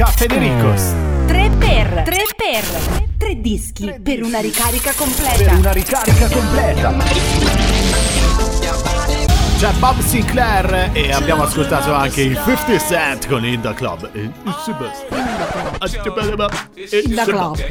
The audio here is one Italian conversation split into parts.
Caffè De Ricos. 3 per 3 per 3 dischi per una ricarica completa. Per una ricarica completa. C'è Bob Sinclair e abbiamo ascoltato anche il 50 Cent con In The Club. In The Club.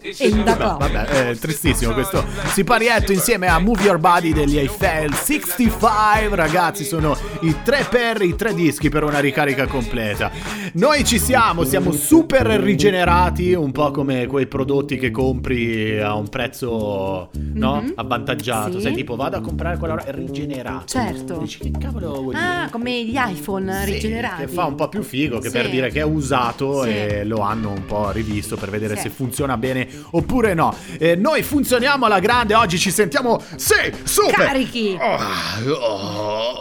In The Club. Vabbè, è tristissimo questo siparietto insieme a Move Your Body degli Eiffel 65. Ragazzi, sono i tre per i tre dischi per una ricarica completa. Noi ci siamo, siamo super rigenerati, un po' come quei prodotti che compri a un prezzo no? Mhm. avvantaggiato. Sì. Sai, tipo vado a comprare quella roba rigenerato. Certo. Dici che cavolo vuol dire? Ah, come gli iPhone Sì, rigenerati. Che fa un po' più figo che Sì. per dire che è usato Sì. e lo hanno un po' rivisto per vedere se funziona bene oppure no. Eh, noi funzioniamo alla grande, oggi ci sentiamo sì, super Carichi. Oh, oh,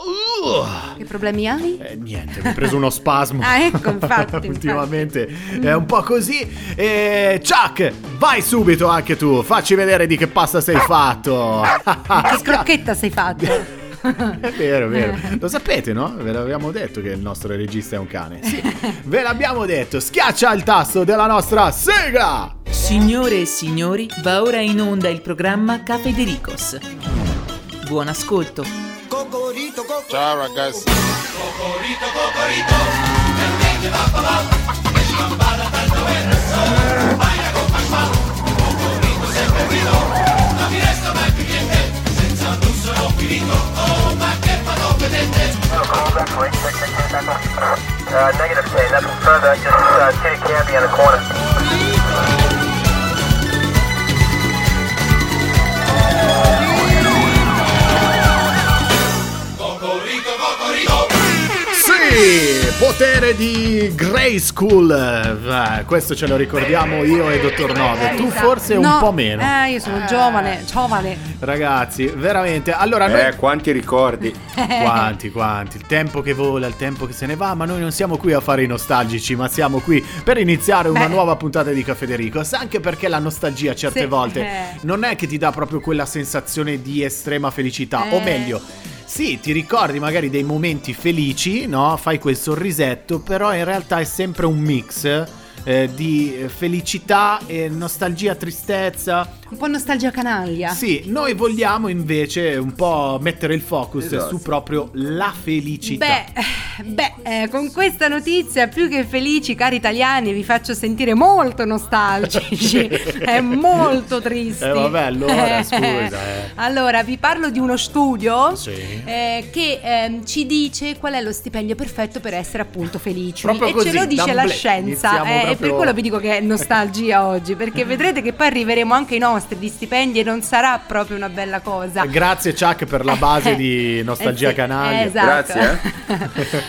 uh. Che problemi hai? Eh, niente, mi ho preso uno spasmo. Ah, ecco, infatti, Ultimamente è un po' così. E Chuck, vai subito anche tu, facci vedere di che pasta sei fatto. Che crocchetta sei fatto? È vero, è vero. Lo sapete, no? Ve l'abbiamo detto che il nostro regista è un cane. Sì, ve l'abbiamo detto. Schiaccia il tasto della nostra sigla. Signore e signori, va ora in onda il programma Caffè De Ricos. Buon ascolto. Ciao ragazzi. Uh, negative K, nothing further, just uh, take candy in the corner. Potere di Grey School. Eh, questo ce lo ricordiamo io e Dottor Nove. Tu forse un No, po' meno. Eh, io sono giovane, giovane. Ragazzi, veramente. Allora, noi Eh, quanti ricordi. Quanti, quanti, il tempo che vola, il tempo che se ne va, ma noi non siamo qui a fare i nostalgici, ma siamo qui per iniziare una Beh. nuova puntata di Caffè De Ricos, anche perché la nostalgia certe Sì, volte eh. non è che ti dà proprio quella sensazione di estrema felicità, o Eh. meglio, sì, ti ricordi magari dei momenti felici, no? Fai quel sorrisetto, però in realtà è sempre un mix eh, di eh, felicità nostalgia, tristezza. Un po' nostalgia canaglia. Sì, noi vogliamo invece un po' mettere il focus Esatto. su proprio la felicità. Beh, beh, eh, con questa notizia più che felici, cari italiani, vi faccio sentire molto nostalgici e molto tristi. Eh, vabbè, allora, scusa, eh. Allora, vi parlo di uno studio Sì. eh, che ehm, ci dice qual è lo stipendio perfetto per essere appunto felici. Proprio e così, ce lo dice la d'amblè, scienza. eh, E proprio- per quello vi dico che è nostalgia oggi, perché vedrete che poi arriveremo anche ai nostri di stipendi e non sarà proprio una bella cosa. Grazie Chuck per la base di Eh Nostalgia sì, Canaglia. esatto. Grazie,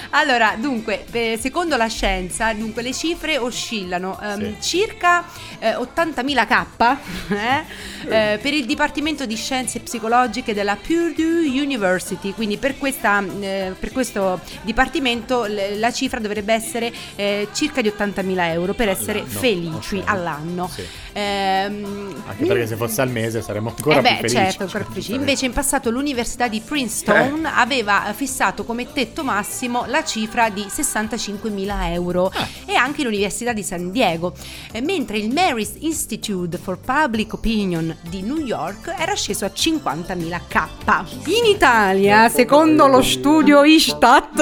allora, dunque, eh, secondo la scienza, dunque, le cifre oscillano ehm, circa eh, 80.000 K eh, eh, per il Dipartimento di Scienze Psicologiche della Purdue University. Quindi per, questa, eh, per questo dipartimento la cifra dovrebbe essere eh, circa di 80.000 euro per essere felici ok. all'anno. Sì. Ehm, Anche perché se fosse al mese saremmo ancora eh beh, più felici. certo, ancora più felici. Invece in passato l'Università di Princeton Eh. aveva eh, fissato come tetto massimo la cifra di 65.000 euro Ah. e anche l'Università di San Diego, Eh, mentre il Marist Institute for Public Opinion di New York era sceso a 50.000 K. In Italia, secondo lo studio Istat,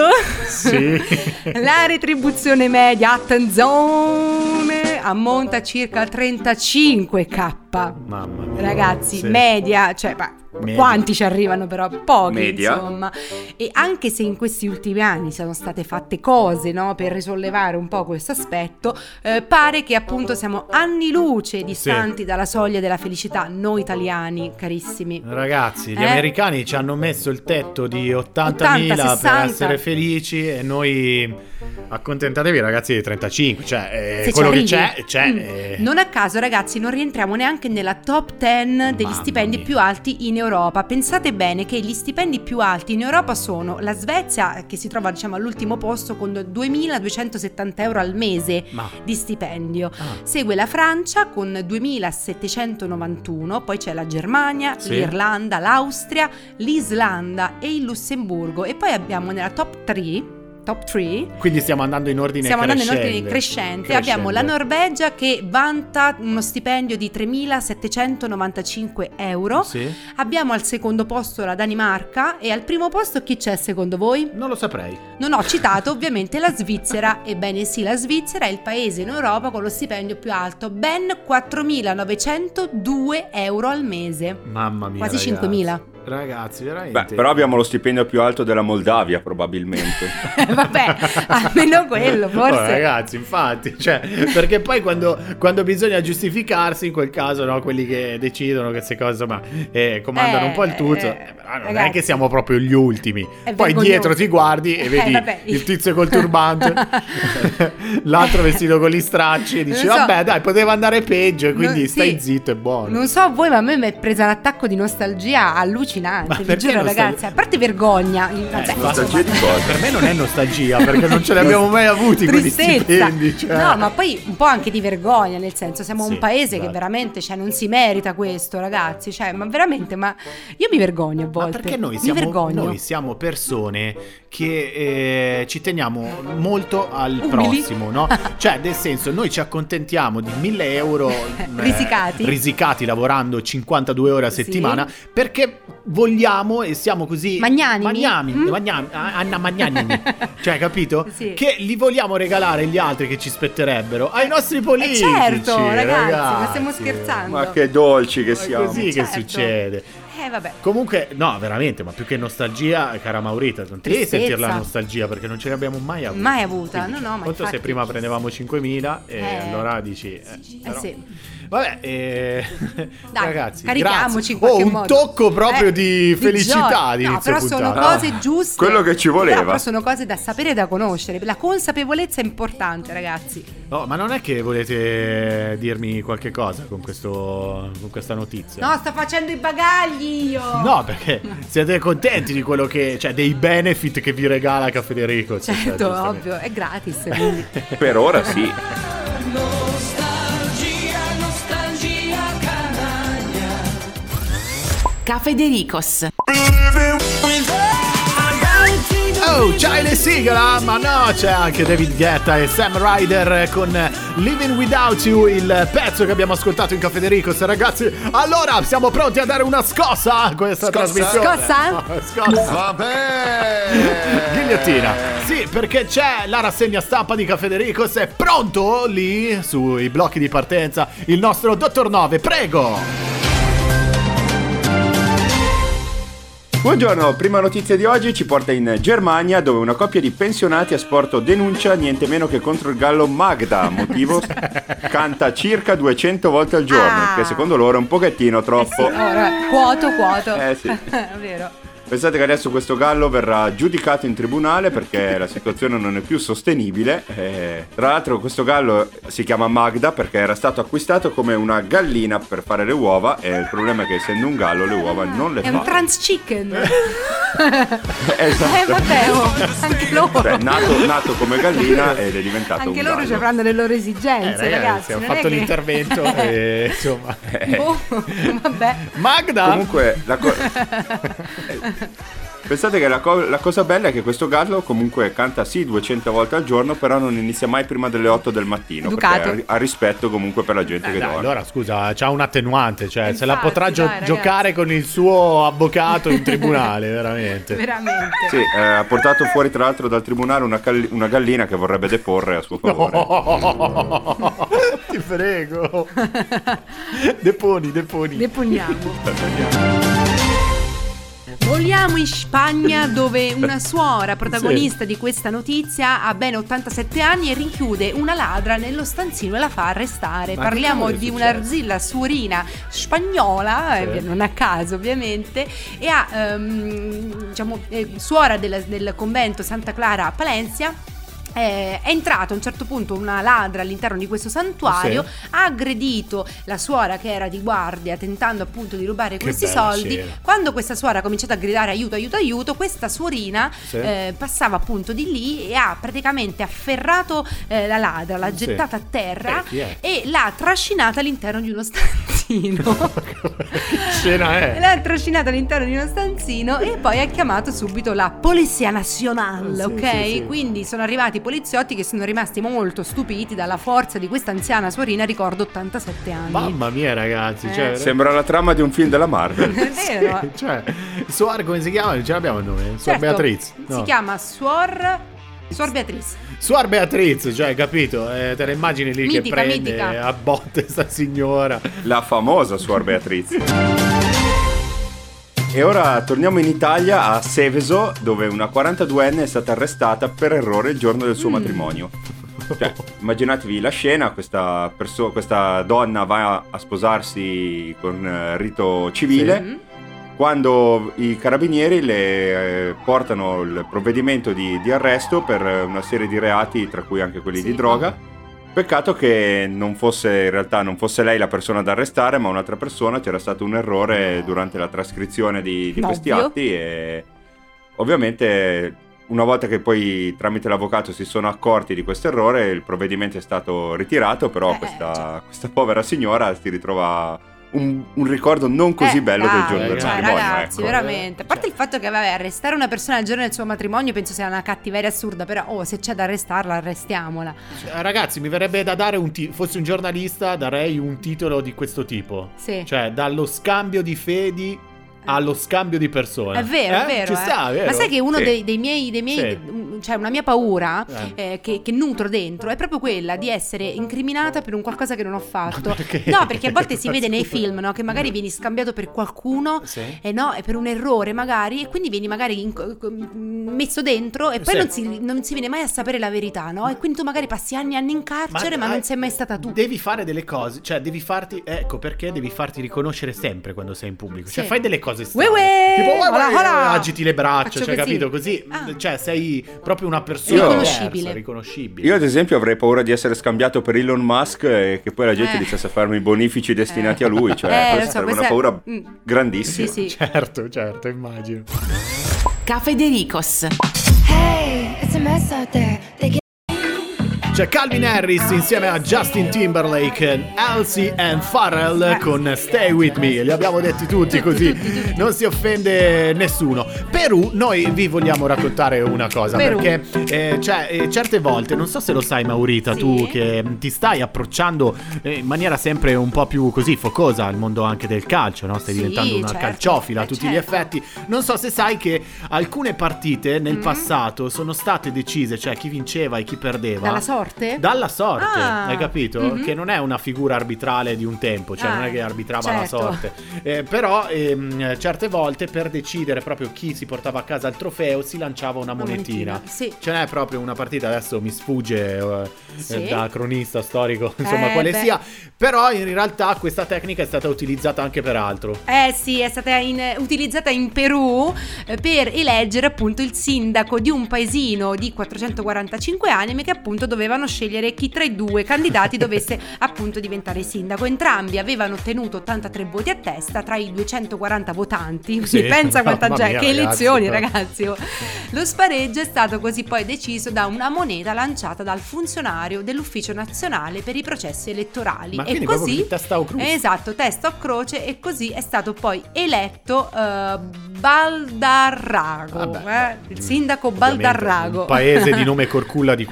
Sì. la retribuzione media a zone ammonta circa 35k. Mamma mia. Ragazzi, Sì. media, cioè, ma Media. quanti ci arrivano però? Pochi, Media. insomma. E anche se in questi ultimi anni sono state fatte cose, no, per risollevare un po' questo aspetto, eh, pare che appunto siamo anni luce distanti dalla soglia della felicità, noi italiani, carissimi. Ragazzi, gli Eh? americani ci hanno messo il tetto di 80.000 per 60. essere felici e noi accontentatevi ragazzi di 35, cioè eh, quello che c'è c'è. Mm. eh. Non a caso, ragazzi, non rientriamo neanche nella top 10 degli Mamma stipendi mia. più alti in Europa. Pensate bene che gli stipendi più alti in Europa sono la Svezia, che si trova diciamo all'ultimo posto con 2.270 euro al mese Ma di stipendio. Ah. Segue la Francia con 2.791, poi c'è la Germania, Sì. l'Irlanda, l'Austria, l'Islanda e il Lussemburgo. E poi abbiamo nella top 3 top 3. Quindi stiamo andando in ordine Stiamo andando in crescente. ordine crescente. Crescente. Abbiamo la Norvegia che vanta uno stipendio di 3.795 euro. Sì? Abbiamo al secondo posto la Danimarca e al primo posto chi c'è secondo voi? Non lo saprei. Non ho citato ovviamente la Svizzera. Ebbene sì, la Svizzera è il paese in Europa con lo stipendio più alto, ben 4.902 euro al mese. Mamma mia. Quasi ragazzi. 5.000. Ragazzi, veramente. Beh, però abbiamo lo stipendio più alto della Moldavia, probabilmente. Vabbè, almeno quello forse. Oh, ragazzi, infatti, cioè, perché poi quando, quando bisogna giustificarsi, in quel caso, no, quelli che decidono queste cose, ma eh, comandano Eh, un po' il tutto, eh, eh, però non è ragazzi. che siamo proprio gli ultimi. È Poi dietro ti guardi e Eh, vedi vabbè. il tizio col turbante, l'altro vestito con gli stracci e dici, so. vabbè, dai, poteva andare peggio, quindi Non- stai sì. zitto e buono. Non so a voi, ma a me mi è presa un attacco di nostalgia allucinante. Ma Vi perché giuro, nostalgia? ragazzi. A parte vergogna. Eh, Vabbè, nostalgia di cosa? Per me non è nostalgia, perché non ce li abbiamo mai avuti Tristezza. stipendi. Cioè. No, ma poi un po' anche di vergogna, nel senso, siamo Sì, un paese esatto. che veramente cioè, non si merita questo, ragazzi. Cioè, ma veramente, ma io mi vergogno a Ma volte. perché noi siamo, noi siamo persone che eh, ci teniamo molto al Umili? prossimo, no? Cioè, nel senso, noi ci accontentiamo di 1000 euro eh, Risicati? risicati lavorando 52 ore a Sì. settimana perché vogliamo e siamo così Magnanimi? magnami, Mm? magnami- ah, Anna Magnanimi, cioè, capito? Sì. Che li vogliamo regalare gli altri che ci spetterebbero ai nostri politici. certo, ragazzi, ma stiamo scherzando. Ma che dolci che È siamo. così che Certo. succede. Eh, vabbè. Comunque, no, veramente, ma più che nostalgia, cara Maurita, non ti devi sentire la nostalgia perché non ce l'abbiamo mai avuta. Mai avuta, Quindi, no, no, ma Conto se prima prendevamo 5.000 e Eh. allora dici... Eh, Eh, però- sì. Vabbè, eh, Dai, ragazzi, carichiamoci in grazie. qualche Oh, un modo. tocco proprio Eh, di felicità gioia. di No, inizio però sono puntata. cose Ah, giuste. quello che ci voleva. Però sono cose da sapere e da conoscere. La consapevolezza è importante, ragazzi. No, ma non è che volete dirmi qualche cosa con, questo, con questa notizia? No, sto facendo i bagagli io. No, perché siete contenti di quello che... cioè dei benefit che vi regala Caffè Federico. cioè, Certo, giustamente. ovvio, è gratis. Per ora sì. Cafedericos. Oh, c'hai le sigla? Ma no, c'è anche David Guetta e Sam Ryder con Living Without You, il pezzo che abbiamo ascoltato in Caffè Ricos. Ragazzi, allora siamo pronti a dare una scossa a questa trasmissione. Scossa? Scossa. Vabbè. Ghigliottina. Sì, perché c'è la rassegna stampa di Caffè Ricos. È pronto lì sui blocchi di partenza il nostro Dottor 9. Prego. Buongiorno, prima notizia di oggi ci porta in Germania dove una coppia di pensionati a sport denuncia niente meno che contro il gallo Magda, motivo canta circa 200 volte al giorno, Ah. che secondo loro è un pochettino Eh sì, troppo. ora, quoto, quoto. Eh sì. È vero. Pensate che adesso questo gallo verrà giudicato in tribunale perché la situazione non è più sostenibile. Eh, tra l'altro questo gallo si chiama Magda perché era stato acquistato come una gallina per fare le uova e il problema è che essendo un gallo le uova non le È fa. un trans chicken. Esatto. Eh vabbè, oh, anche loro. Cioè, nato, nato come gallina ed è diventato anche un loro gallo. ci avranno le loro Eh, esigenze, ragazzi, ragazzi. è fatto che- l'intervento e insomma. Oh, vabbè. Magda? Comunque, la co- Pensate che la, co- la cosa bella è che questo gallo comunque canta sì 200 volte al giorno, però non inizia mai prima delle 8 del mattino. Educato. Perché ha, rispetto comunque per la gente Eh, che dai, dorme. allora scusa, c'ha un attenuante, cioè se la Infatti, potrà gio- dai, giocare con il suo avvocato in tribunale, veramente. Veramente. Sì, eh, ha portato fuori tra l'altro dal tribunale una, cal- una gallina che vorrebbe deporre a suo favore. Oh, ti prego. Deponi, deponi. Deponiamo. Voliamo in Spagna dove una suora protagonista di questa notizia ha ben 87 anni e rinchiude una ladra nello stanzino e la fa arrestare. Ma Parliamo di un'arzilla suorina spagnola, Sì. eh, non a caso ovviamente, e ha ehm, diciamo eh, suora del, del convento Santa Clara a Palencia. Eh, È entrato a un certo punto una ladra all'interno di questo santuario, Sì. ha aggredito la suora che era di guardia tentando appunto di rubare Che questi soldi. scena. Quando questa suora ha cominciato a gridare aiuto, aiuto, aiuto, questa suorina Sì. eh, passava appunto di lì e ha praticamente afferrato eh, la ladra, l'ha gettata a terra Eh, e l'ha trascinata all'interno di uno stanzino. che scena è? L'ha trascinato all'interno di uno stanzino e poi ha chiamato subito la Polizia Nazionale, ok? Quindi sono arrivati poliziotti che sono rimasti molto stupiti dalla forza di questa anziana suorina, ricordo 87 anni. Mamma mia, ragazzi. Eh. Cioè, Sembra la trama di un film della Marvel. È vero. Sì, cioè, Suor come si chiama? Ce l'abbiamo il nome? Suor Certo, Beatriz. Si No. chiama Suor Suor Beatriz. Suor Beatriz, cioè, capito? Eh, te la immagini lì che Mitica, prende mitica. a botte sta signora. La famosa Suor Beatriz. E ora torniamo in Italia a Seveso, dove una 42enne è stata arrestata per errore il giorno del Mm. suo matrimonio. Cioè, immaginatevi la scena, questa, perso- questa donna va a sposarsi con eh, rito civile. Mm? Quando i carabinieri le eh, portano il provvedimento di, di arresto per una serie di reati, tra cui anche quelli Sì. di droga. Peccato che non fosse in realtà non fosse lei la persona da arrestare, ma un'altra persona. C'era stato un errore durante la trascrizione di, di questi atti e ovviamente una volta che poi tramite l'avvocato si sono accorti di questo errore, il provvedimento è stato ritirato, però Eh, questa, cioè. questa povera signora si ritrova un, un ricordo non così Eh, bello dai, del giorno del cioè, matrimonio. ragazzi, ecco. veramente. A parte il fatto che, vabbè, arrestare una persona il giorno del suo matrimonio penso sia una cattiveria assurda. Però, oh, se c'è da arrestarla, arrestiamola. Cioè, ragazzi, mi verrebbe da dare un titolo. Fossi un giornalista, darei un titolo di questo tipo. Sì. Cioè, dallo scambio di fedi allo scambio di persone. È vero, Eh? è vero. Ci eh. sta, è vero. Ma sai che uno Sì. dei, dei miei, dei miei Sì. mm, cioè una mia paura Eh. eh, che, che nutro dentro è proprio quella di essere incriminata per un qualcosa che non ho fatto. perché? No, perché a volte si vede nei film, no? Che magari vieni scambiato per qualcuno Sì. e no, e per un errore magari, e quindi vieni magari in- messo dentro e poi Sì. non, si, non si viene mai a sapere la verità, no? E quindi tu magari passi anni e anni in carcere, ma, dai, non sei mai stata tu. Devi fare delle cose, cioè devi farti, ecco perché devi farti riconoscere sempre quando sei in pubblico. Cioè Sì. fai delle cose strane. Uè, tipo, uè, voilà, voilà. agiti le braccia, Faccio cioè così. capito così, Ah. cioè sei proprio una persona Io- diversa, Riconoscibile. riconoscibile. Io ad esempio avrei paura di essere scambiato per Elon Musk e che poi la gente Eh. iniziasse a farmi i bonifici destinati a lui, cioè Eh, questa so, sarebbe una questa paura mm. grandissima. Sì, sì. Certo, certo, immagino. Caffè De Ricos. Hey, it's a mess out there. They C'è Calvin Harris insieme a Justin Timberlake, Elsie and Farrell con Stay With Me. Li abbiamo detti tutti così non si offende nessuno. Perù, noi vi vogliamo raccontare una cosa Perù. perché eh, cioè, eh, certe volte, non so se lo sai Maurita, Sì. tu che mm, ti stai approcciando eh, in maniera sempre un po' più così focosa al mondo anche del calcio, no? Stai Sì, diventando una certo. calciofila a tutti gli certo. effetti. Non so se sai che alcune partite nel passato sono state decise, cioè chi vinceva e chi perdeva. Dalla sorte? Dalla sorte, Ah. hai capito? Mhm. Che non è una figura arbitrale di un tempo, cioè Ah, non è che arbitrava la certo. sorte. Eh, però ehm, certe volte per decidere proprio chi si portava a casa il trofeo si lanciava una Una monetina. monetina, sì. Ce n'è proprio una partita, adesso mi sfugge eh, Sì. eh, da cronista storico, insomma Eh, quale beh. sia, però in realtà questa tecnica è stata utilizzata anche per altro. Eh sì, è stata in- utilizzata in Perù eh, per eleggere appunto il sindaco di un paesino di 445 anime che appunto dovevano scegliere chi tra i due candidati dovesse appunto diventare sindaco. Entrambi avevano ottenuto 83 voti a testa tra i 240 votanti. Sì. Pensa quanta gente, che ragazzi, elezioni però. ragazzi. oh. Lo spareggio è stato così poi deciso da una moneta lanciata dal funzionario dell'Ufficio Nazionale per i processi elettorali. Ma e così di testa o croce? Esatto, testa o croce e così è stato poi eletto eh, Baldarrago, Vabbè, eh, il sindaco Baldarrago. Un paese di nome Corculla di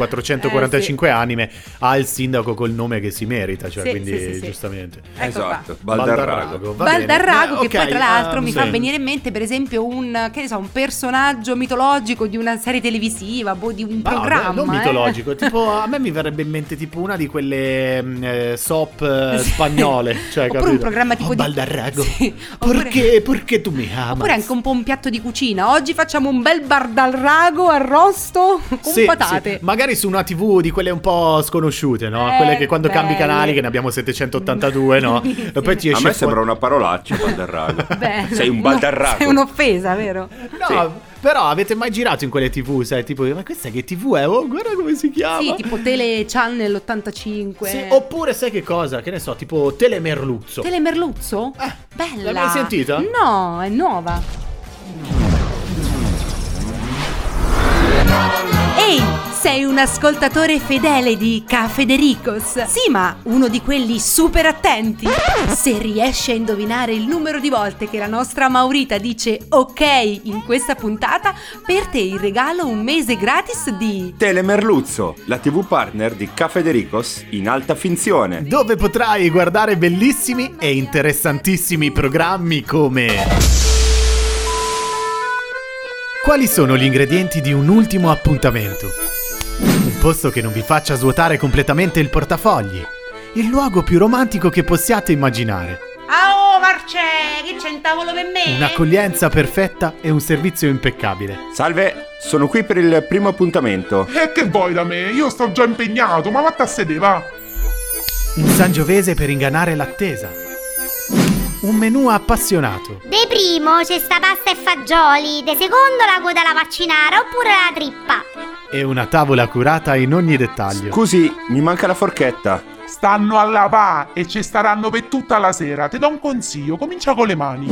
445 anime ha il sindaco col nome che si merita, cioè Sì, quindi sì, sì, giustamente. Ecco qua. esatto, Baldarrago. va bene. Baldarrago, Eh, che ok, poi tra l'altro ehm, mi sì. fa venire in mente per esempio un, che ne so, un personaggio mitologico di una serie televisiva, boh, di un programma. non eh. mitologico, tipo a me mi verrebbe in mente tipo una di quelle mm, eh, soap eh, spagnole, cioè Oppure capito? un programma tipo oh, di- Baldarrago. Sì, oppure- Perché perché tu mi ami? Oppure anche un po' un piatto di cucina. Oggi facciamo un bel bardalrago arrosto con Sì, patate. sì, magari su una TV di quelle un po' sconosciute, no? Eh, quelle che quando cambi belle. canali, che ne abbiamo 782, no? Sì. E poi ti A esce me fuori- sembra una parolaccia Baldarrago. Beh, Sei un no, baldarrago. Sei un'offesa, vero? No, però avete mai girato in quelle TV, sai, tipo, ma questa che TV è? Oh, guarda come si chiama. Sì, tipo Tele Channel 85. Sì, oppure sai che cosa? Che ne so, tipo Telemerluzzo. Telemerluzzo? Eh, Bella. l'hai mai sentita? No, è nuova. Ehi, Sei un ascoltatore fedele di Ca Federicos? Sì, ma uno di quelli super attenti. Se riesci a indovinare il numero di volte che la nostra Maurita dice ok in questa puntata, per te il regalo un mese gratis di Telemerluzzo, la TV partner di Ca Federicos in alta finzione. Dove potrai guardare bellissimi e interessantissimi programmi come... Quali sono gli ingredienti di un ultimo appuntamento? Posto che non vi faccia svuotare completamente il portafogli. Il luogo più romantico che possiate immaginare. Ah, oh, Marce, che c'è un tavolo per me? Un'accoglienza perfetta e un servizio impeccabile. Salve, sono qui per il primo appuntamento. E che vuoi da me? Io sto già impegnato, ma vatta a sedere, va. Un sangiovese per ingannare l'attesa. Un menù appassionato. De primo c'è sta pasta e fagioli, de secondo la coda alla vaccinara oppure la trippa. E una tavola curata in ogni dettaglio. Scusi, mi manca la forchetta. Stanno alla va e ci staranno per tutta la sera. Ti do un consiglio, comincia con le mani.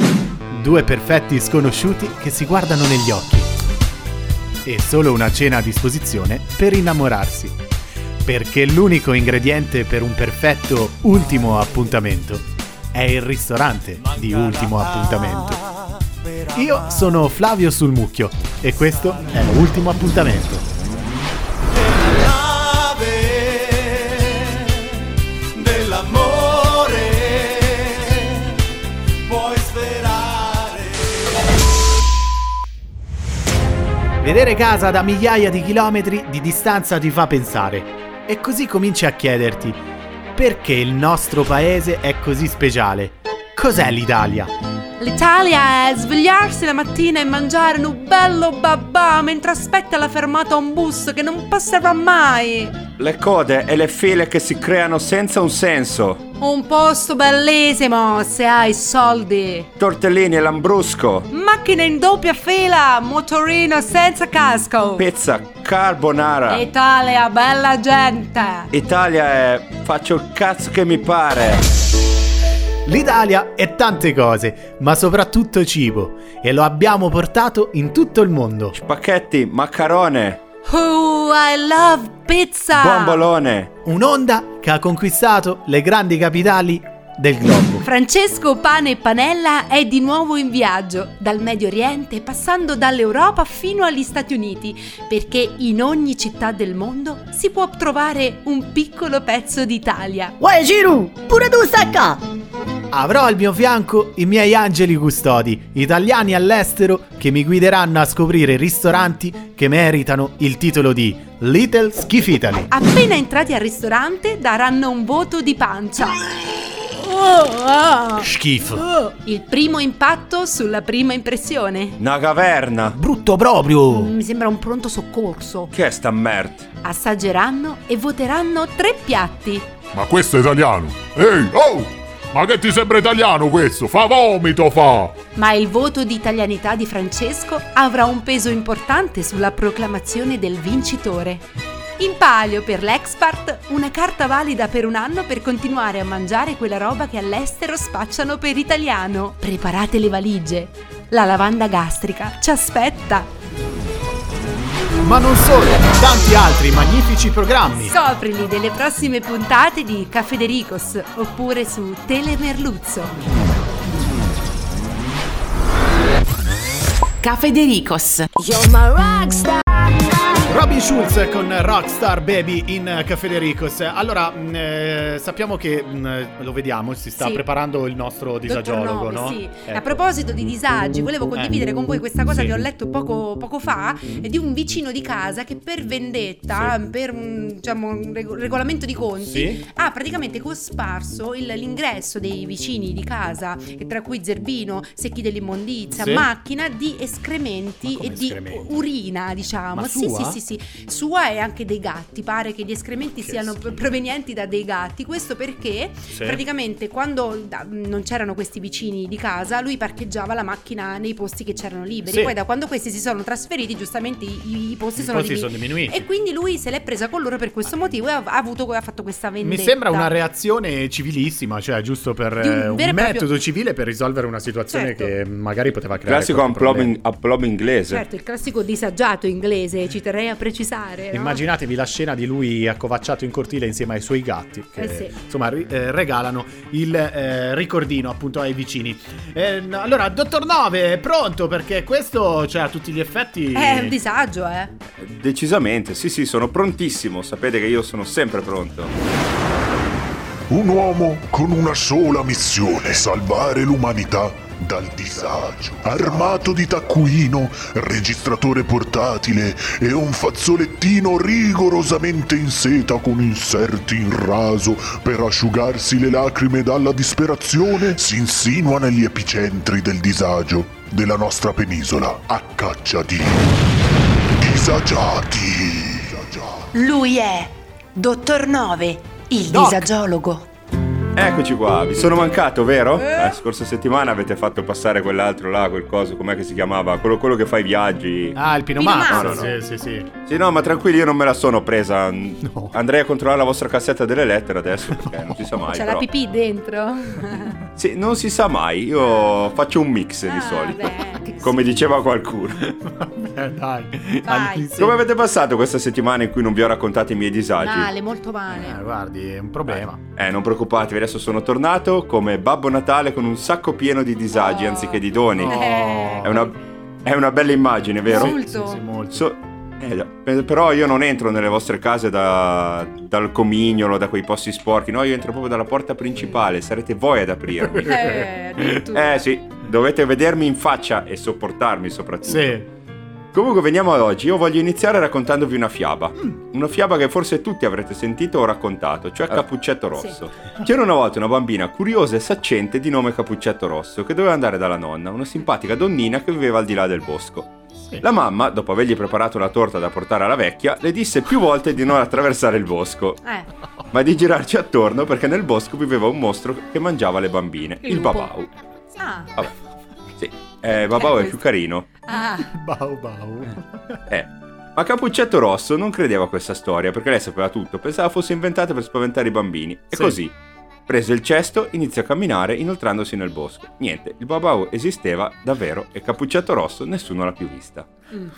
Due perfetti sconosciuti che si guardano negli occhi. E solo una cena a disposizione per innamorarsi. Perché l'unico ingrediente per un perfetto ultimo appuntamento è il ristorante di ultimo appuntamento. Io sono Flavio Sulmucchio e questo è Ultimo Appuntamento. Vedere casa da migliaia di chilometri di distanza ti fa pensare e così cominci a chiederti perché il nostro paese è così speciale. Cos'è l'Italia? L'Italia è svegliarsi la mattina e mangiare un bello babà mentre aspetta la fermata un bus che non passerà mai. Le code e le file che si creano senza un senso. Un posto bellissimo se hai soldi. Tortellini e lambrusco. Macchine in doppia fila, motorino senza casco. Pizza carbonara. Italia, bella gente. Italia è faccio il cazzo che mi pare. L'Italia è tante cose, ma soprattutto cibo, e lo abbiamo portato in tutto il mondo. Spacchetti, maccarone, Oh, I love pizza. bombolone. Un'onda che ha conquistato le grandi capitali del globo. Francesco Pane e Panella è di nuovo in viaggio, dal Medio Oriente passando dall'Europa fino agli Stati Uniti, perché in ogni città del mondo si può trovare un piccolo pezzo d'Italia. Uè Giru, pure tu stai qua! Avrò al mio fianco i miei angeli custodi, italiani all'estero, che mi guideranno a scoprire ristoranti che meritano il titolo di Little Skiff Italy. Appena entrati al ristorante daranno un voto di pancia. Oh. Schifo. Il primo impatto sulla prima impressione. Una caverna. Brutto proprio. Mi sembra un pronto soccorso. Che è sta merda? Assaggeranno e voteranno tre piatti. Ma questo è italiano. Ehi, oh! Ma che ti sembra italiano questo? Fa vomito, fa! Ma il voto di italianità di Francesco avrà un peso importante sulla proclamazione del vincitore. In palio per l'expert una carta valida per un anno per continuare a mangiare quella roba che all'estero spacciano per italiano. Preparate le valigie. La lavanda gastrica ci aspetta. Ma non solo, tanti altri magnifici programmi. Scoprili delle prossime puntate di Caffè Dericos oppure su Telemerluzzo. Caffè Dericos. Robin Schulz con Rockstar Baby in Caffè De Ricos. Allora, mh, eh, sappiamo che mh, lo vediamo, si sta Sì. preparando il nostro disagiologo, Novi, no? sì. Ecco. A proposito di disagi, volevo condividere Eh. con voi questa cosa Sì. che ho letto poco, poco fa Mm. eh, di un vicino di casa che per vendetta, per un, diciamo, un rego- regolamento di conti, Sì. ha praticamente cosparso il- l'ingresso dei vicini di casa, e tra cui zerbino, secchi dell'immondizia, Sì. macchina di escrementi Ma e di escrementi? urina, diciamo. Ma sì, sì, sì, sì. Sua e anche dei gatti. Pare che gli escrementi Che siano schifo. provenienti da dei gatti. Questo perché Sì. praticamente quando da- non c'erano questi vicini di casa, lui parcheggiava la macchina nei posti che c'erano liberi. Sì. Poi da quando questi si sono trasferiti, giustamente i, i posti I sono, posti diminu- sono diminuiti. E quindi lui se l'è presa con loro per questo motivo e ha, ha avuto, ha fatto questa vendetta. Mi sembra una reazione civilissima, cioè giusto per un eh, un, e proprio- metodo civile per risolvere una situazione Certo. che magari poteva creare Classico problema. in- inglese. Certo, il classico disagiato inglese, ci terrei a a precisare. no? Immaginatevi la scena di lui accovacciato in cortile insieme ai suoi gatti che Eh sì. insomma ri- eh, regalano il eh, ricordino appunto ai vicini. Eh, no, allora, dottor Nove, è pronto perché questo cioè, a tutti gli effetti È un disagio, eh. Decisamente, sì sì, sono prontissimo, sapete che io sono sempre pronto. Un uomo con una sola missione, salvare l'umanità dal disagio. Armato di taccuino, registratore portatile e un fazzolettino rigorosamente in seta con inserti in raso per asciugarsi le lacrime dalla disperazione, si insinua negli epicentri del disagio della nostra penisola a caccia di disagiati. Lui è Dottor Nove, il Doc. disagiologo. Eccoci qua, vi sono mancato, vero? La scorsa settimana avete fatto passare quell'altro là, quel coso, com'è che si chiamava? Quello, quello che fa i viaggi. Ah, il Pino Pino Mazzo, Mazzo. Sì, sì, sì. Sì, no, ma tranquilli, io non me la sono presa. No. Andrei a controllare la vostra cassetta delle lettere adesso, perché non si sa mai. C'è però. la pipì dentro. Sì, non si sa mai, io faccio un mix di Ah, solito. beh, Come diceva qualcuno. Eh, dai. Vai. Come avete passato questa settimana in cui non vi ho raccontato i miei disagi? Male, molto Eh, male. guardi, è un problema. Eh, non preoccupatevi, adesso sono tornato come Babbo Natale con un sacco pieno di disagi Oh. anziché di doni. Eh. È, una, è una bella immagine, vero? Molto. Sì, sì, molto. So- eh. Eh, però io non entro nelle vostre case da- dal comignolo, da quei posti sporchi, no, io entro proprio dalla porta principale, sarete voi ad aprirmi. Eh. Eh sì, dovete vedermi in faccia e sopportarmi soprattutto. Sì. Comunque veniamo ad oggi, io voglio iniziare raccontandovi una fiaba. Una fiaba che forse tutti avrete sentito o raccontato, cioè Cappuccetto Rosso. C'era una volta una bambina curiosa e saccente di nome Cappuccetto Rosso che doveva andare dalla nonna, una simpatica donnina che viveva al di là del bosco. La mamma, dopo avergli preparato una torta da portare alla vecchia, le disse più volte di non attraversare il bosco, Eh, ma di girarci attorno perché nel bosco viveva un mostro che mangiava le bambine, Il il babau. ah, Vabbè, sì, eh, babau è questo. più carino. ah, Bau bau. Eh. Ma Cappuccetto Rosso non credeva a questa storia perché lei sapeva tutto, pensava fosse inventata per spaventare i bambini. E Sì. così, prese il cesto, iniziò a camminare inoltrandosi nel bosco. Niente, il babau esisteva davvero e Cappuccetto Rosso nessuno l'ha più vista. mm.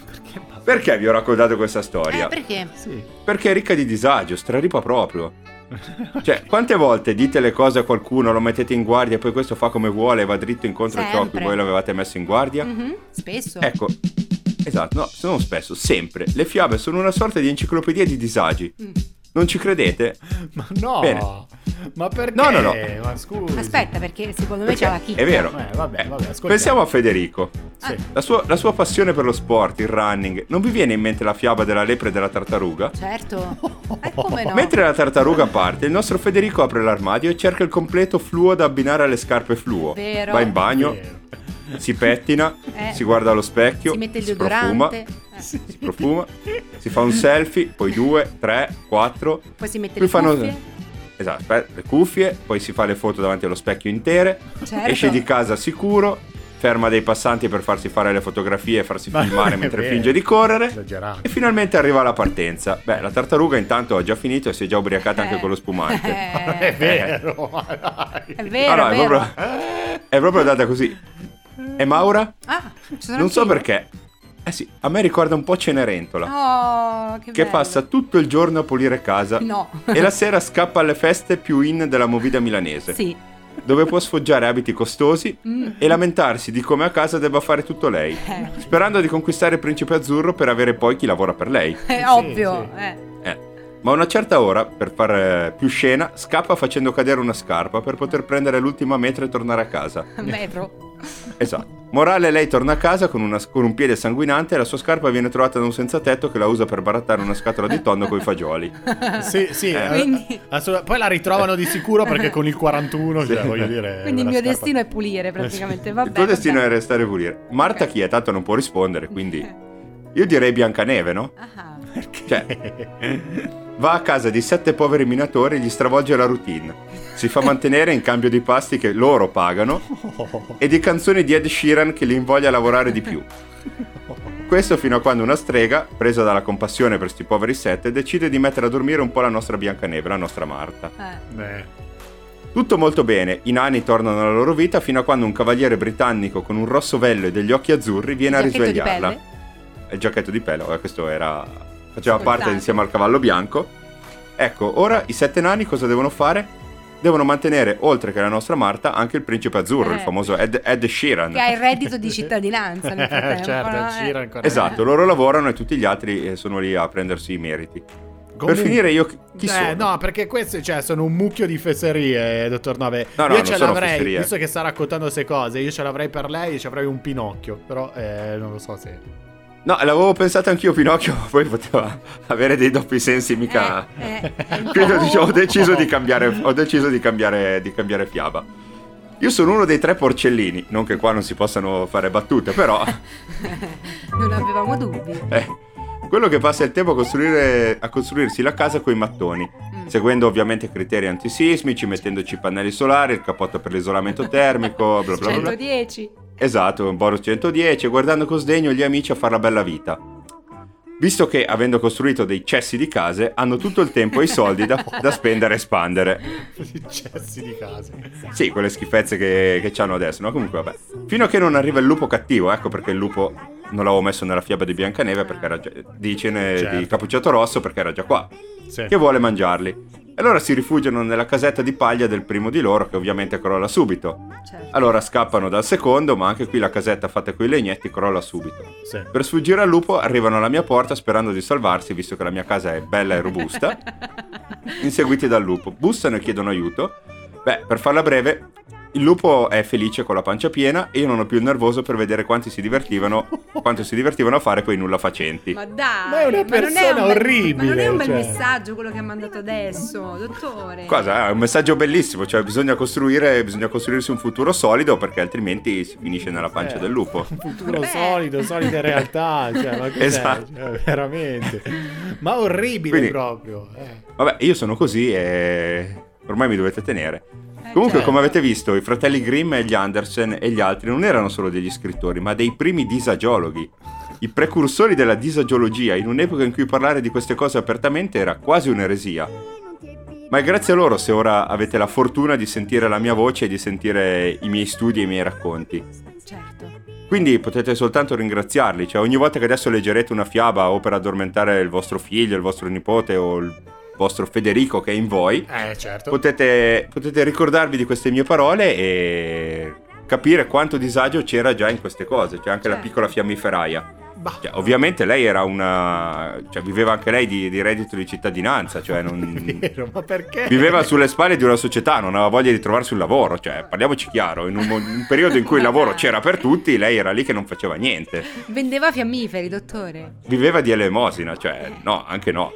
Perché vi ho raccontato questa storia? Eh, perché? Sì. Perché è ricca di disagio, straripa proprio. Cioè, quante volte dite le cose a qualcuno, lo mettete in guardia e poi questo fa come vuole e va dritto incontro a ciò a cui Sempre. voi l'avevate messo in guardia? Mhm, Spesso. Ecco, esatto, no, non spesso, sempre. Le fiabe sono una sorta di enciclopedia di disagi. Mm. Non ci credete? Ma no. Bene. Ma perché? No, no, no. Aspetta, perché secondo me Perché c'è la chicca. è vero. Eh, vabbè, vabbè, ascoltiamo. Pensiamo a Federico. Sì. La sua, la sua passione per lo sport, il running, non vi viene in mente la fiaba della lepre e della tartaruga? Certo. Eh, come no? Mentre la tartaruga parte, il nostro Federico apre l'armadio e cerca il completo fluo da abbinare alle scarpe fluo. Vero. Va in bagno, Vero. si pettina, Eh. si guarda allo specchio, si mette il si profuma, deodorante. eh, si profuma, si fa un selfie, poi due, tre, quattro. Poi si mette le fanno- cuffie. Esatto, le cuffie, poi si fa le foto davanti allo specchio intere, Certo. esce di casa sicuro, ferma dei passanti per farsi fare le fotografie e farsi Ma filmare è mentre vero. finge di correre. Esagerato. E finalmente arriva la partenza. Beh, la tartaruga intanto ha già finito e si è già ubriacata anche Eh. con lo spumante. È Eh, vero, ma dai. è vero, Ah, no, è è vero. proprio, è proprio andata così. E Maura? Ah, ci sono Non so perché. Eh sì, a me ricorda un po' Cenerentola. Oh, che, che passa tutto il giorno a pulire casa. No. E la sera scappa alle feste più in della movida milanese. Sì. Dove può sfoggiare abiti costosi Mm. e lamentarsi di come a casa debba fare tutto lei. Eh. Sperando di conquistare il principe azzurro per avere poi chi lavora per lei. È ovvio. Eh. Eh. Ma a una certa ora, per fare più scena, scappa facendo cadere una scarpa per poter prendere l'ultima metra e tornare a casa. Metro. Esatto. Morale, lei torna a casa con, una- con un piede sanguinante e la sua scarpa viene trovata da un senza tetto che la usa per barattare una scatola di tonno coi fagioli. Sì, sì. Eh. eh, Quindi- Poi la ritrovano di sicuro perché con il 41, cioè, Sì. voglio dire. Quindi il mio scarpa- destino è pulire praticamente. Vabbè, Il tuo destino vabbè. è restare a pulire. Marta Ok. chi è? Tanto non può rispondere, quindi io direi Biancaneve, no? Ah. Cioè, va a casa di sette poveri minatori e gli stravolge la routine. Si fa mantenere in cambio di pasti che loro pagano e di canzoni di Ed Sheeran che li invoglia a lavorare di più. Questo fino a quando una strega, presa dalla compassione per sti poveri sette, decide di mettere a dormire un po' la nostra Biancaneve, la nostra Marta. Eh. Beh, Tutto molto bene, i nani tornano alla loro vita fino a quando un cavaliere britannico con un rosso vello e degli occhi azzurri viene a Giacchetto di risvegliarla. pelle? Il giacchetto di pelle, questo era faceva parte insieme al cavallo bianco. Ecco, ora i sette nani cosa devono fare? Devono mantenere, oltre che la nostra Marta, anche il principe azzurro, Eh. il famoso Ed, Ed Sheeran. Che ha il reddito di cittadinanza nel frattempo. certo, Eh. Sheeran ancora. Esatto, loro lavorano e tutti gli altri eh, sono lì a prendersi i meriti. Comunque- Per finire io chi eh, sono? no, perché queste cioè, sono un mucchio di fesserie, dottor Nove. No, no, io ce l'avrei, fesserie. visto che sta raccontando queste cose, io ce l'avrei per lei, ci avrei un Pinocchio, però eh, non lo so se... No, l'avevo pensato anch'io Pinocchio, poi poteva avere dei doppi sensi, mica... Eh, eh, Quindi ho, dicevo, ho deciso di cambiare, ho deciso di cambiare, di cambiare fiaba. Io sono uno dei tre porcellini, non che qua non si possano fare battute, però non avevamo dubbi. eh, quello che passa il tempo a, costruire, a costruirsi la casa con i mattoni, Mm. seguendo ovviamente criteri antisismici, mettendoci i pannelli solari, il cappotto per l'isolamento termico, bla bla bla. bla. 110. Esatto, un bonus 110 e guardando con sdegno gli amici a far la bella vita. Visto che, avendo costruito dei cessi di case, hanno tutto il tempo e i soldi da, da spendere e spandere. I cessi di casa. Sì, quelle schifezze che, che hanno adesso, no? Comunque, vabbè. Fino a che non arriva il lupo cattivo, ecco perché il lupo non l'avevo messo nella fiaba di Biancaneve, perché era già, di cene Certo. di Cappuccetto Rosso, perché era già qua. Sì. Che vuole mangiarli. E allora si rifugiano nella casetta di paglia del primo di loro, che ovviamente crolla subito. Certo. Allora scappano dal secondo, ma anche qui la casetta fatta coi legnetti crolla subito. Sì. Per sfuggire al lupo arrivano alla mia porta sperando di salvarsi, visto che la mia casa è bella e robusta. Inseguiti dal lupo. Bussano e chiedono aiuto. Beh, per farla breve, il lupo è felice con la pancia piena e io non ho più il nervoso per vedere quanti si divertivano, quanto si divertivano a fare quei nulla facenti. Ma dai, Ma è una non persona un bel- orribile, Ma non è un bel cioè. messaggio quello che ha mandato adesso, dottore. Cosa? È un messaggio bellissimo, cioè bisogna costruire, bisogna costruirsi un futuro solido perché altrimenti si finisce nella pancia Eh. del lupo. Un futuro Vabbè. solido, solide realtà, cioè, ma? Esatto. Cioè, veramente. Ma orribile Quindi- proprio. eh. Vabbè, io sono così e ormai mi dovete tenere. Eh, Comunque, certo. come avete visto, i fratelli Grimm e gli Andersen e gli altri non erano solo degli scrittori, ma dei primi disagiologhi. I precursori della disagiologia, in un'epoca in cui parlare di queste cose apertamente era quasi un'eresia. Ma è grazie a loro se ora avete la fortuna di sentire la mia voce e di sentire i miei studi e i miei racconti. Certo. Quindi potete soltanto ringraziarli, cioè ogni volta che adesso leggerete una fiaba o per addormentare il vostro figlio, il vostro nipote o il vostro Federico che è in voi, Eh, certo. potete, potete ricordarvi di queste mie parole e capire quanto disagio c'era già in queste cose, cioè anche la Certo. piccola fiammiferaia. Cioè, ovviamente lei era una... cioè viveva anche lei di, di reddito di cittadinanza, cioè non... Vero, ma perché? Viveva sulle spalle di una società, non aveva voglia di trovarsi un lavoro, cioè parliamoci chiaro, in un, un periodo in cui il lavoro c'era per tutti, lei era lì che non faceva niente. Vendeva fiammiferi, dottore. Viveva di elemosina, cioè no, anche no.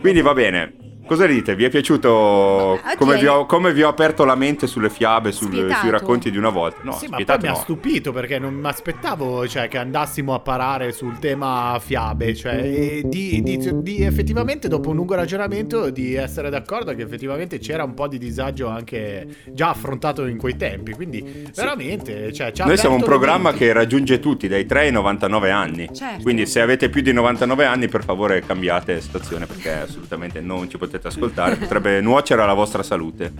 Quindi va bene. Cosa dite? Vi è piaciuto Ma- come vi, ho, come vi ho aperto la mente sulle fiabe, sul- sui racconti di una volta? No, sì, ma poi spietato mi ha no. stupito perché non mi aspettavo cioè, che andassimo a parare sul tema fiabe, cioè e di, di- di effettivamente dopo un lungo ragionamento di essere d'accordo che effettivamente c'era un po' di disagio anche già affrontato in quei tempi, quindi veramente cioè, Noi siamo un programma che raggiunge tutti dai 3 ai 99 anni. Certo. Quindi se avete più di 99 anni, per favore cambiate stazione perché assolutamente non ci potete ascoltare, potrebbe nuocere alla vostra salute.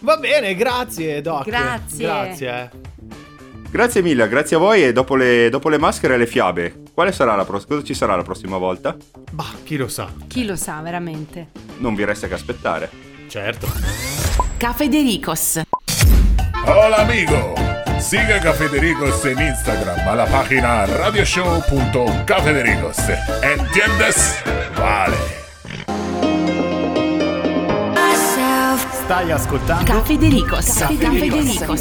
Va bene, grazie Doc. Grazie. Grazie. Grazie mille, grazie a voi e dopo le, dopo le maschere e le fiabe, quale sarà la prossima? Cosa ci sarà la prossima volta? Bah, chi lo sa. Chi lo sa veramente? Non vi resta che aspettare. Certo. Cafedericos. Hola amigo, sigue a Cafedericos en Instagram a la página radioshow.cafedericos. ¿Entiendes? Vale. Stai ascoltando? Cafedericos. Cafedericos.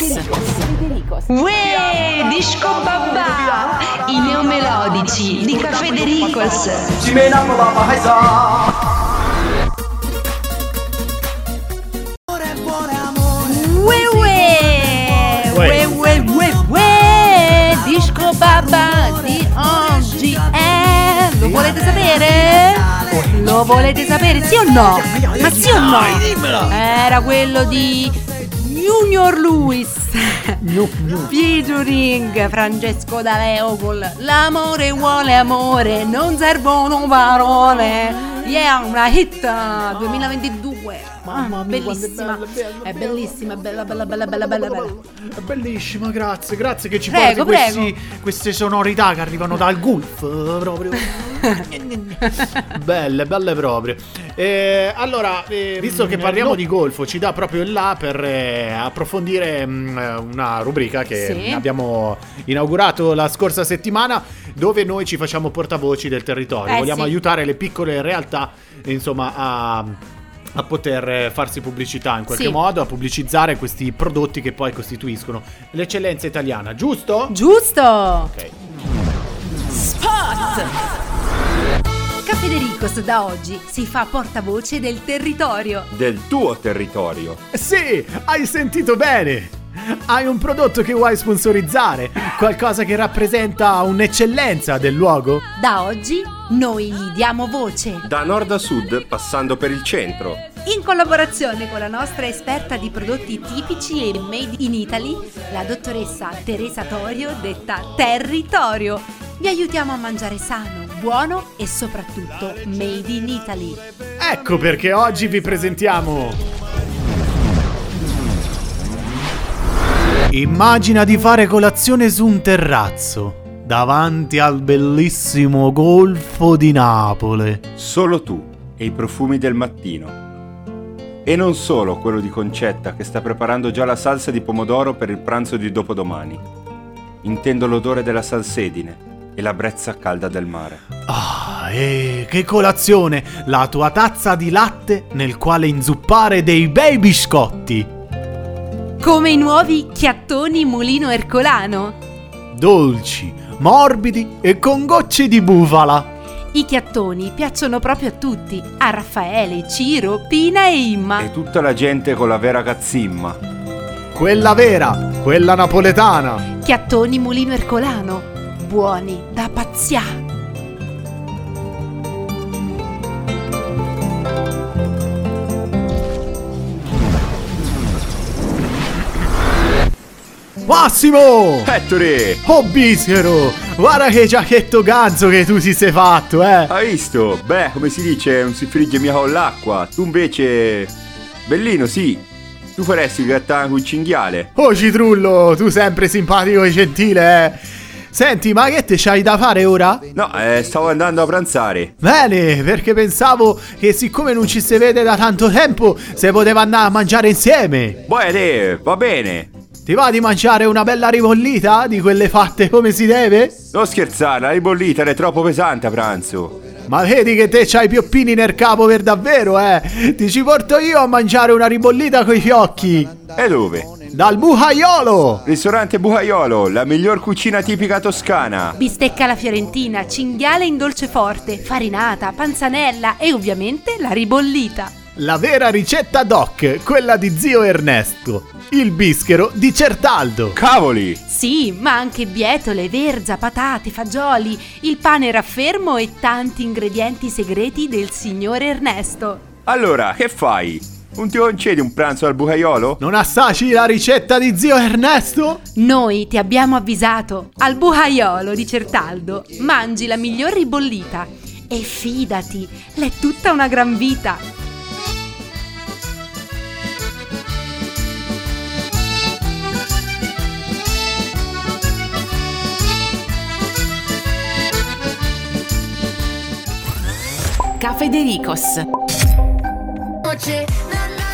Uè, disco babà! I neomelodici di Caffè De Ricos. Ue ue! Ue ue ue ue! Disco Baba di oggi è... Lo volete sapere? Lo volete sapere, sì o no? Ma sì o no? Era quello di Junior Luis. Featuring Francesco D'Aleo con L'amore vuole amore, non servono parole. Yeah, una hit 2022 web. Mamma mia, ah, bellissima. È, bella, bella, è bellissima, bella, bella, bella, bella, bella, bella. È bellissima, grazie, grazie che ci prego, porti questi, queste sonorità che arrivano dal golf eh, proprio. belle, belle proprio. Eh, allora, eh, visto che parliamo no. di golfo, ci dà proprio il là per eh, approfondire mh, una rubrica che sì. abbiamo inaugurato la scorsa settimana, dove noi ci facciamo portavoci del territorio. Eh, Vogliamo sì. aiutare le piccole realtà, insomma, a a poter eh, farsi pubblicità in qualche Sì. modo, a pubblicizzare questi prodotti che poi costituiscono l'eccellenza italiana, giusto? Giusto! Ok. Caffè De Ricos da oggi si fa portavoce del territorio. Del tuo territorio. Sì, hai sentito bene! Hai un prodotto che vuoi sponsorizzare? Qualcosa che rappresenta un'eccellenza del luogo? Da oggi noi gli diamo voce. Da nord a sud, passando per il centro. In collaborazione con la nostra esperta di prodotti tipici e made in Italy, la dottoressa Teresa Torio, detta Territorio. Vi aiutiamo a mangiare sano, buono e soprattutto made in Italy. Ecco perché oggi vi presentiamo. Immagina di fare colazione su un terrazzo, davanti al bellissimo golfo di Napoli. Solo tu e i profumi del mattino. E non solo quello di Concetta che sta preparando già la salsa di pomodoro per il pranzo di dopodomani. Intendo l'odore della salsedine e la brezza calda del mare. Ah, e che colazione! La tua tazza di latte nel quale inzuppare dei bei biscotti. Come i nuovi chiattoni mulino ercolano. Dolci, morbidi e con gocce di bufala. I chiattoni piacciono proprio a tutti, a Raffaele, Ciro, Pina e Imma. E tutta la gente con la vera cazzimma. Quella vera, quella napoletana. Chiattoni mulino ercolano, buoni da pazzia. Massimo! Ettore! Oh bischero! Guarda che giacchetto ganzo che tu ti sei fatto, eh! Hai visto? Beh, come si dice, non si frigge mica con l'acqua. Tu invece... Bellino, sì. Tu faresti il grattano con il cinghiale. Oh citrullo, tu sempre simpatico e gentile, eh! Senti, ma che te c'hai da fare ora? No, eh, stavo andando a pranzare. Bene, perché pensavo che siccome non ci si vede da tanto tempo, se poteva andare a mangiare insieme. Buona te, va bene. Ti va di mangiare una bella ribollita di quelle fatte come si deve? Non scherzare, la ribollita è troppo pesante a pranzo. Ma vedi che te c'hai i pioppini nel capo per davvero, eh? Ti ci porto io a mangiare una ribollita coi fiocchi. E dove? Dal bucaiolo! Ristorante Bucaiolo, la miglior cucina tipica toscana. Bistecca alla fiorentina, cinghiale in dolce forte, farinata, panzanella e ovviamente la ribollita. La vera ricetta doc, quella di zio Ernesto. Il bischero di Certaldo. Cavoli! Sì, ma anche bietole, verza, patate, fagioli, il pane raffermo e tanti ingredienti segreti del signor Ernesto. Allora, che fai? Non ti concedi un pranzo al bucaiolo? Non assaci la ricetta di zio Ernesto? Noi ti abbiamo avvisato. Al buhaiolo di Certaldo mangi la miglior ribollita. E fidati, l'è tutta una gran vita. Caffè De Ricos.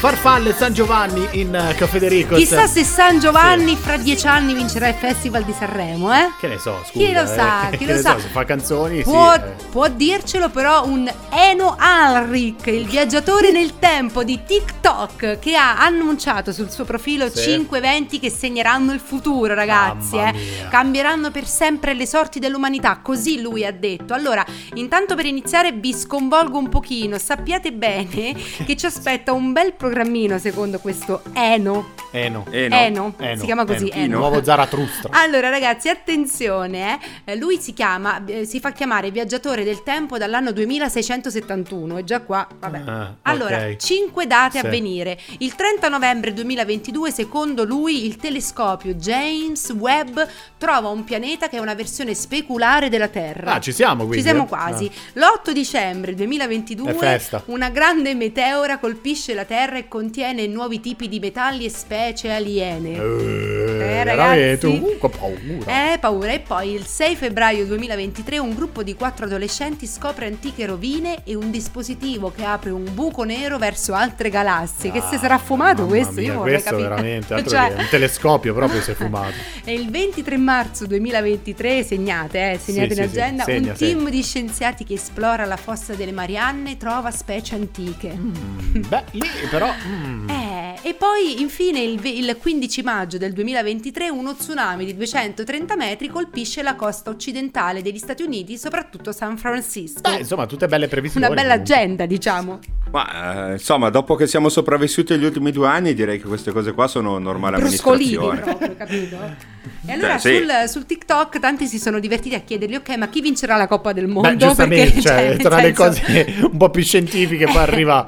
Farfalle San Giovanni in uh, Caffè De Ricos. Chissà se San Giovanni fra dieci anni vincerà il Festival di Sanremo, eh? Che ne so, scusa. Chi lo eh, sa, che chi lo so, sa. se fa canzoni, Può, sì. eh. può dircelo però un Eno Alric, il viaggiatore nel tempo di TikTok, che ha annunciato sul suo profilo Sì. 5 eventi che segneranno il futuro, ragazzi. Eh. Cambieranno per sempre le sorti dell'umanità, così lui ha detto. Allora, intanto per iniziare vi sconvolgo un pochino, sappiate bene che ci aspetta un bel programma programmino secondo questo Eno. Eno. Eno. Eno, Eno, si chiama così, Eno. Eno. Il nuovo Zarathustra. Allora ragazzi, attenzione, eh. lui si chiama, eh, si fa chiamare viaggiatore del tempo dall'anno 2671 e già qua, vabbè. Ah, allora. 5 date Sì. a venire. Il 30 novembre 2022, secondo lui, il telescopio James Webb trova un pianeta che è una versione speculare della Terra. Ah, ci siamo quindi. Ci siamo quasi. L'8 dicembre 2022 È festa. una grande meteora colpisce la Terra e contiene nuovi tipi di metalli e specie aliene. Ah. Eh, Eh, ragazzi. che paura. Eh, paura. E poi il 6 febbraio 2023 un gruppo di quattro adolescenti scopre antiche rovine e un dispositivo che apre un buco nero verso altre galassie. che se sarà fumato questo? mia, Io vorrei questo capire. veramente, altro Cioè- un telescopio proprio si è fumato. E il 23 marzo 2023, segnate, eh, segnate Sì, in sì, sì, agenda, segna, un team segna. di scienziati che esplora la fossa delle Marianne trova specie antiche. Mm, Beh, lì però... mm. Eh, e poi infine il, il 15 maggio del 2023 uno tsunami di 230 metri colpisce la costa occidentale degli Stati Uniti, soprattutto San Francisco. Beh, insomma, tutte belle previsioni. Una bella comunque. agenda, diciamo. Ma eh, insomma, dopo che siamo sopravvissuti gli ultimi due anni, direi che queste cose qua sono normale Bruscolini amministrazione. proprio, capito? E allora Cioè, sì. sul, sul TikTok tanti si sono divertiti a chiedergli, ok, ma chi vincerà la Coppa del Mondo? Beh, giustamente, Perché, cioè, nel tra le senso- cose un po' più scientifiche poi arriva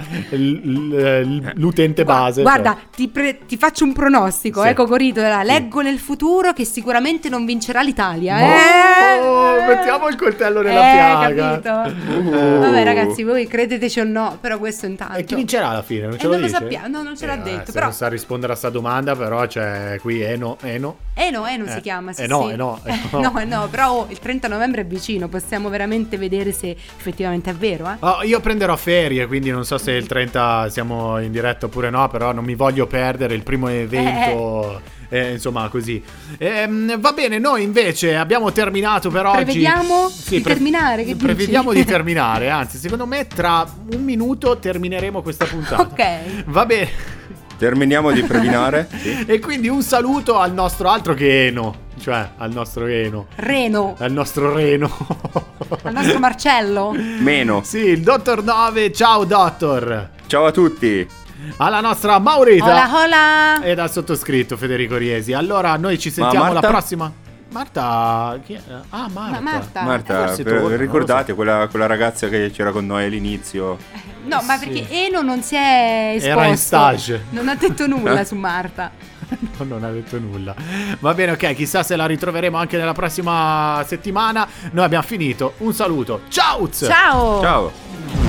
l'utente base. Guarda, cioè. ti, pre- ti faccio un pronostico, Sì. Cocorito. ora, Leggo nel futuro che sicuramente non vincerà l'Italia. Oh, eh? mettiamo il coltello nella Eh, piaga. capito? Uh. Vabbè, ragazzi, voi credeteci o no, però questo intanto. E chi vincerà alla fine? Non ce Eh, lo non lo sappiamo, no, non ce l'ha Eh, detto, Se però- non sa rispondere a sta domanda, però c'è qui Eno. Eno. Eno, Eh, si chiama, sì, eh no, sì. eh no, eh Eh, no. no, eh no, però oh, il 30 novembre è vicino, possiamo veramente vedere se effettivamente è vero, eh? Oh, io prenderò ferie, quindi non so se il 30 siamo in diretta oppure no, però non mi voglio perdere il primo evento. eh, insomma, così. Ehm, va bene, noi invece abbiamo terminato per oggi. Prevediamo di terminare, che dici? Prevediamo di terminare, anzi, secondo me tra un minuto termineremo questa puntata. Ok. Va bene. Terminiamo di previnare. E quindi un saluto al nostro altro che Eno, cioè al nostro Eno, Reno, al nostro Reno. al nostro Marcello. Meno. Sì, il Dottor 9, ciao Dottor. Ciao a tutti. Alla nostra Maurita. Hola, hola. E dal sottoscritto Federico Riesi. Allora, noi ci sentiamo la Marta? prossima. Marta. Chi è? Ah, Marta. Ma Marta. Marta, forse per- torna, ricordate quella, quella ragazza che c'era con noi all'inizio? No, ma perché Eno non si è esposto. Era in stage. Non ha detto nulla su Marta. No, non ha detto nulla. Va bene, ok. Chissà se la ritroveremo anche nella prossima settimana. Noi abbiamo finito. Un saluto. Ciao! Ciao. Ciao.